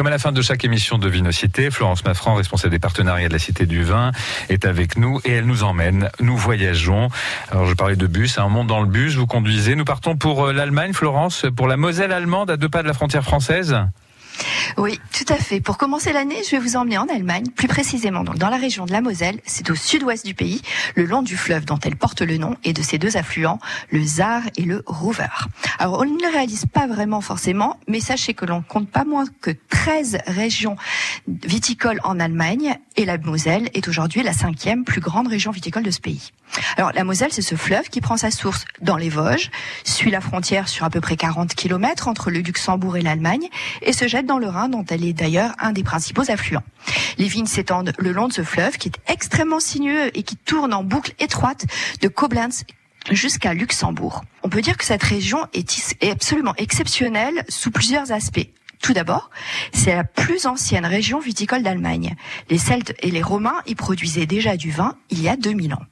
Comme à la fin de chaque émission de Vinocité, Florence Maffran, responsable des partenariats de la Cité du Vin, est avec nous et elle nous emmène. Nous voyageons. Alors je parlais de bus, un monde dans le bus, vous conduisez. Nous partons pour euh, l'Allemagne, Florence, pour la Moselle allemande à deux pas de la frontière française. Oui, tout à fait. Pour commencer l'année, je vais vous emmener en Allemagne, plus précisément donc dans la région de la Moselle. C'est au sud-ouest du pays, le long du fleuve dont elle porte le nom et de ses deux affluents, le Zar et le Ruwer. Alors, on ne le réalise pas vraiment forcément, mais sachez que l'on compte pas moins que 13 régions viticoles en Allemagne et la Moselle est aujourd'hui la cinquième plus grande région viticole de ce pays. Alors, la Moselle, c'est ce fleuve qui prend sa source dans les Vosges, suit la frontière sur à peu près 40 km entre le Luxembourg et l'Allemagne et se jette dans le Dont elle est d'ailleurs un des principaux affluents. Les vignes s'étendent le long de ce fleuve qui est extrêmement sinueux et qui tourne en boucle étroite de Koblenz jusqu'à Luxembourg. On peut dire que cette région est absolument exceptionnelle sous plusieurs aspects. Tout d'abord, c'est la plus ancienne région viticole d'Allemagne. Les Celtes et les Romains y produisaient déjà du vin il y a 2000 ans.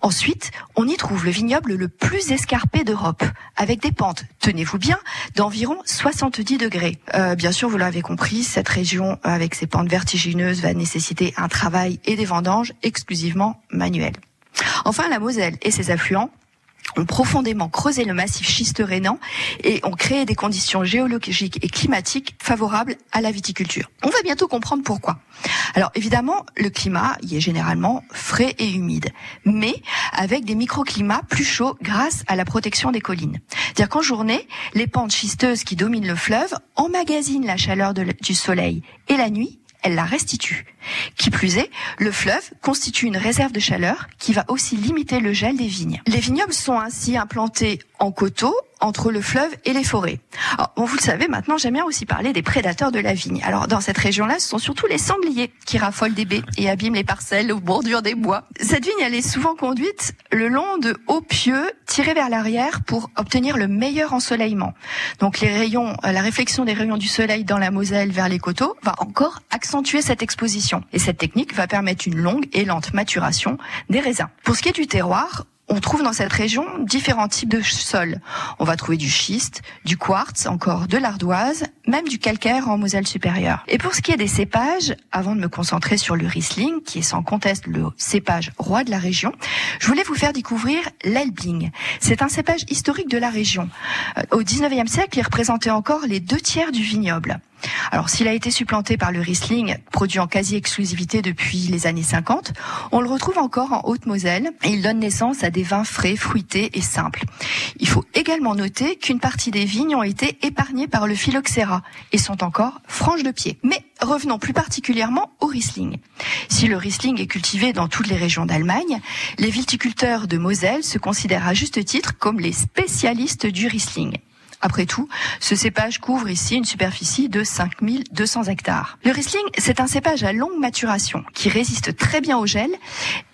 Ensuite, on y trouve le vignoble le plus escarpé d'Europe, avec des pentes, tenez-vous bien, d'environ 70 degrés. Euh, bien sûr, vous l'avez compris, cette région, avec ses pentes vertigineuses, va nécessiter un travail et des vendanges exclusivement manuels. Enfin, la Moselle et ses affluents ont profondément creusé le massif schiste rhénan et ont créé des conditions géologiques et climatiques favorables à la viticulture. On va bientôt comprendre pourquoi. Alors évidemment, le climat y est généralement frais et humide, mais avec des microclimats plus chauds grâce à la protection des collines. C'est-à-dire qu'en journée, les pentes schisteuses qui dominent le fleuve emmagasinent la chaleur du soleil et la nuit, elle la restitue. Qui plus est, le fleuve constitue une réserve de chaleur qui va aussi limiter le gel des vignes. Les vignobles sont ainsi implantés en coteaux entre le fleuve et les forêts. Bon, vous le savez, maintenant, j'aime bien aussi parler des prédateurs de la vigne. Alors, dans cette région-là, ce sont surtout les sangliers qui raffolent des baies et abîment les parcelles aux bordures des bois. Cette vigne, elle est souvent conduite le long de hauts pieux tirés vers l'arrière pour obtenir le meilleur ensoleillement. Donc, les rayons, euh, la réflexion des rayons du soleil dans la Moselle vers les coteaux va encore accentuer cette exposition. Et cette technique va permettre une longue et lente maturation des raisins. Pour ce qui est du terroir, on trouve dans cette région différents types de sols. On va trouver du schiste, du quartz, encore de l'ardoise, même du calcaire en Moselle supérieure. Et pour ce qui est des cépages, avant de me concentrer sur le Riesling, qui est sans conteste le cépage roi de la région, je voulais vous faire découvrir l'Elbling. C'est un cépage historique de la région. Euh, au 19e siècle, il représentait encore les deux tiers du vignoble. Alors s'il a été supplanté par le Riesling, produit en quasi-exclusivité depuis les années 50, on le retrouve encore en Haute-Moselle et il donne naissance à des vins frais, fruités et simples. Il faut également noter qu'une partie des vignes ont été épargnées par le phylloxéra et sont encore franches de pied. Mais revenons plus particulièrement au Riesling. Si le Riesling est cultivé dans toutes les régions d'Allemagne, les viticulteurs de Moselle se considèrent à juste titre comme les spécialistes du Riesling. Après tout, ce cépage couvre ici une superficie de 5200 hectares. Le Riesling, c'est un cépage à longue maturation qui résiste très bien au gel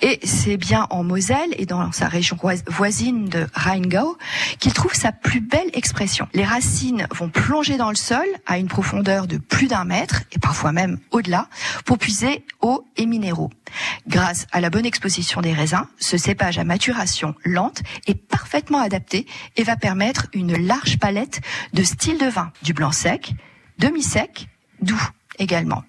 et c'est bien en Moselle et dans sa région voisine de Rheingau qu'il trouve sa plus belle expression. Les racines vont plonger dans le sol à une profondeur de plus d'un mètre et parfois même au-delà pour puiser eau et minéraux. Grâce à la bonne exposition des raisins, ce cépage à maturation lente est parfaitement adapté et va permettre une large palette de styles de vin, du blanc sec, demi-sec, doux également.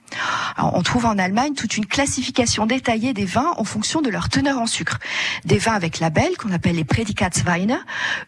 on trouve en Allemagne toute une classification détaillée des vins en fonction de leur teneur en sucre. Des vins avec label, qu'on appelle les Prädikatsweine,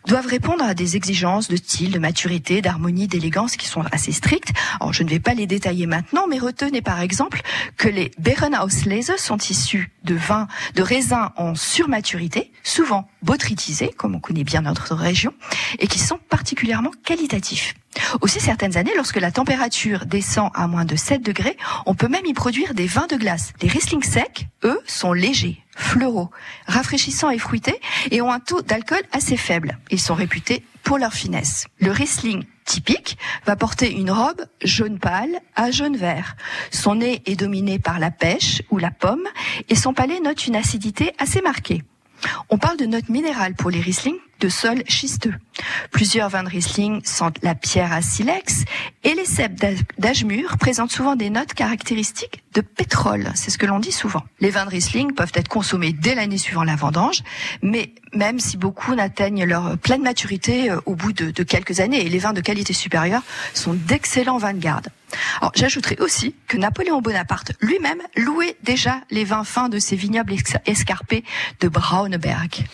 doivent répondre à des exigences de style, de maturité, d'harmonie, d'élégance qui sont assez strictes. Je ne vais pas les détailler maintenant, mais retenez par exemple que les Beerenauslese sont issus de vins, de raisins en surmaturité, souvent botrytisés, comme on connaît bien notre région, et qui sont particulièrement qualitatifs. Aussi, certaines années, lorsque la température descend à moins de 7 degrés, on peut même y produire des vins de glace. Les Riesling secs, eux, sont légers, fleuraux, rafraîchissants et fruités et ont un taux d'alcool assez faible. Ils sont réputés pour leur finesse. Le Riesling typique va porter une robe jaune pâle à jaune vert. Son nez est dominé par la pêche ou la pomme et son palais note une acidité assez marquée. On parle de notes minérales pour les Riesling de sol schisteux. Plusieurs vins de Riesling sentent la pierre à silex et les cèpes d'âge mûr présentent souvent des notes caractéristiques de pétrole. C'est ce que l'on dit souvent. Les vins de Riesling peuvent être consommés dès l'année suivant la vendange, mais même si beaucoup n'atteignent leur pleine maturité euh, au bout de, de quelques années, et les vins de qualité supérieure sont d'excellents vins de garde. Alors, j'ajouterai aussi que Napoléon Bonaparte lui-même louait déjà les vins fins de ses vignobles escarpés de Braunberg.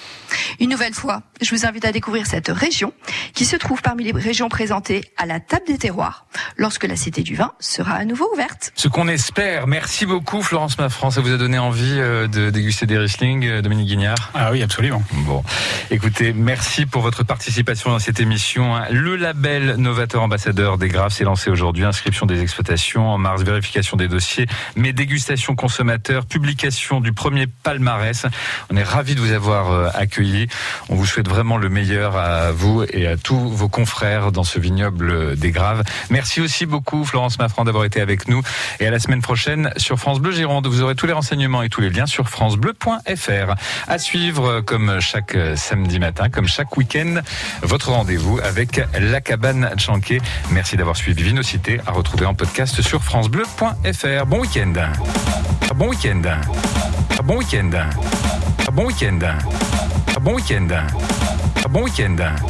Une nouvelle fois, je vous invite à découvrir cette région qui se trouve parmi les régions présentées à la table des terroirs lorsque la Cité du Vin sera à nouveau ouverte. Ce qu'on espère. Merci beaucoup Florence Maffran. Ça vous a donné envie euh, de déguster des Riesling, euh, Dominique Guignard? Ah oui, absolument. Bon, écoutez, merci pour votre participation dans cette émission. Le label Novateur Ambassadeur des Graves s'est lancé aujourd'hui. Inscription des exploitations en mars, vérification des dossiers, mais dégustation consommateur, publication du premier palmarès. On est ravis de vous avoir euh, accueilli. On vous souhaite vraiment le meilleur à vous et à tous vos confrères dans ce vignoble des Graves. Merci aussi beaucoup Florence Maffran d'avoir été avec nous et à la semaine prochaine sur France Bleu Gironde. Vous aurez tous les renseignements et tous les liens sur francebleu.fr. À suivre comme chaque samedi matin, comme chaque week-end, votre rendez-vous avec la cabane Chanquet. Merci d'avoir suivi Vinocité à retrouver en podcast sur francebleu.fr. Bon week-end. Bon week-end. Bon week-end. Bon week-end. Bon week-end. Bon week-end.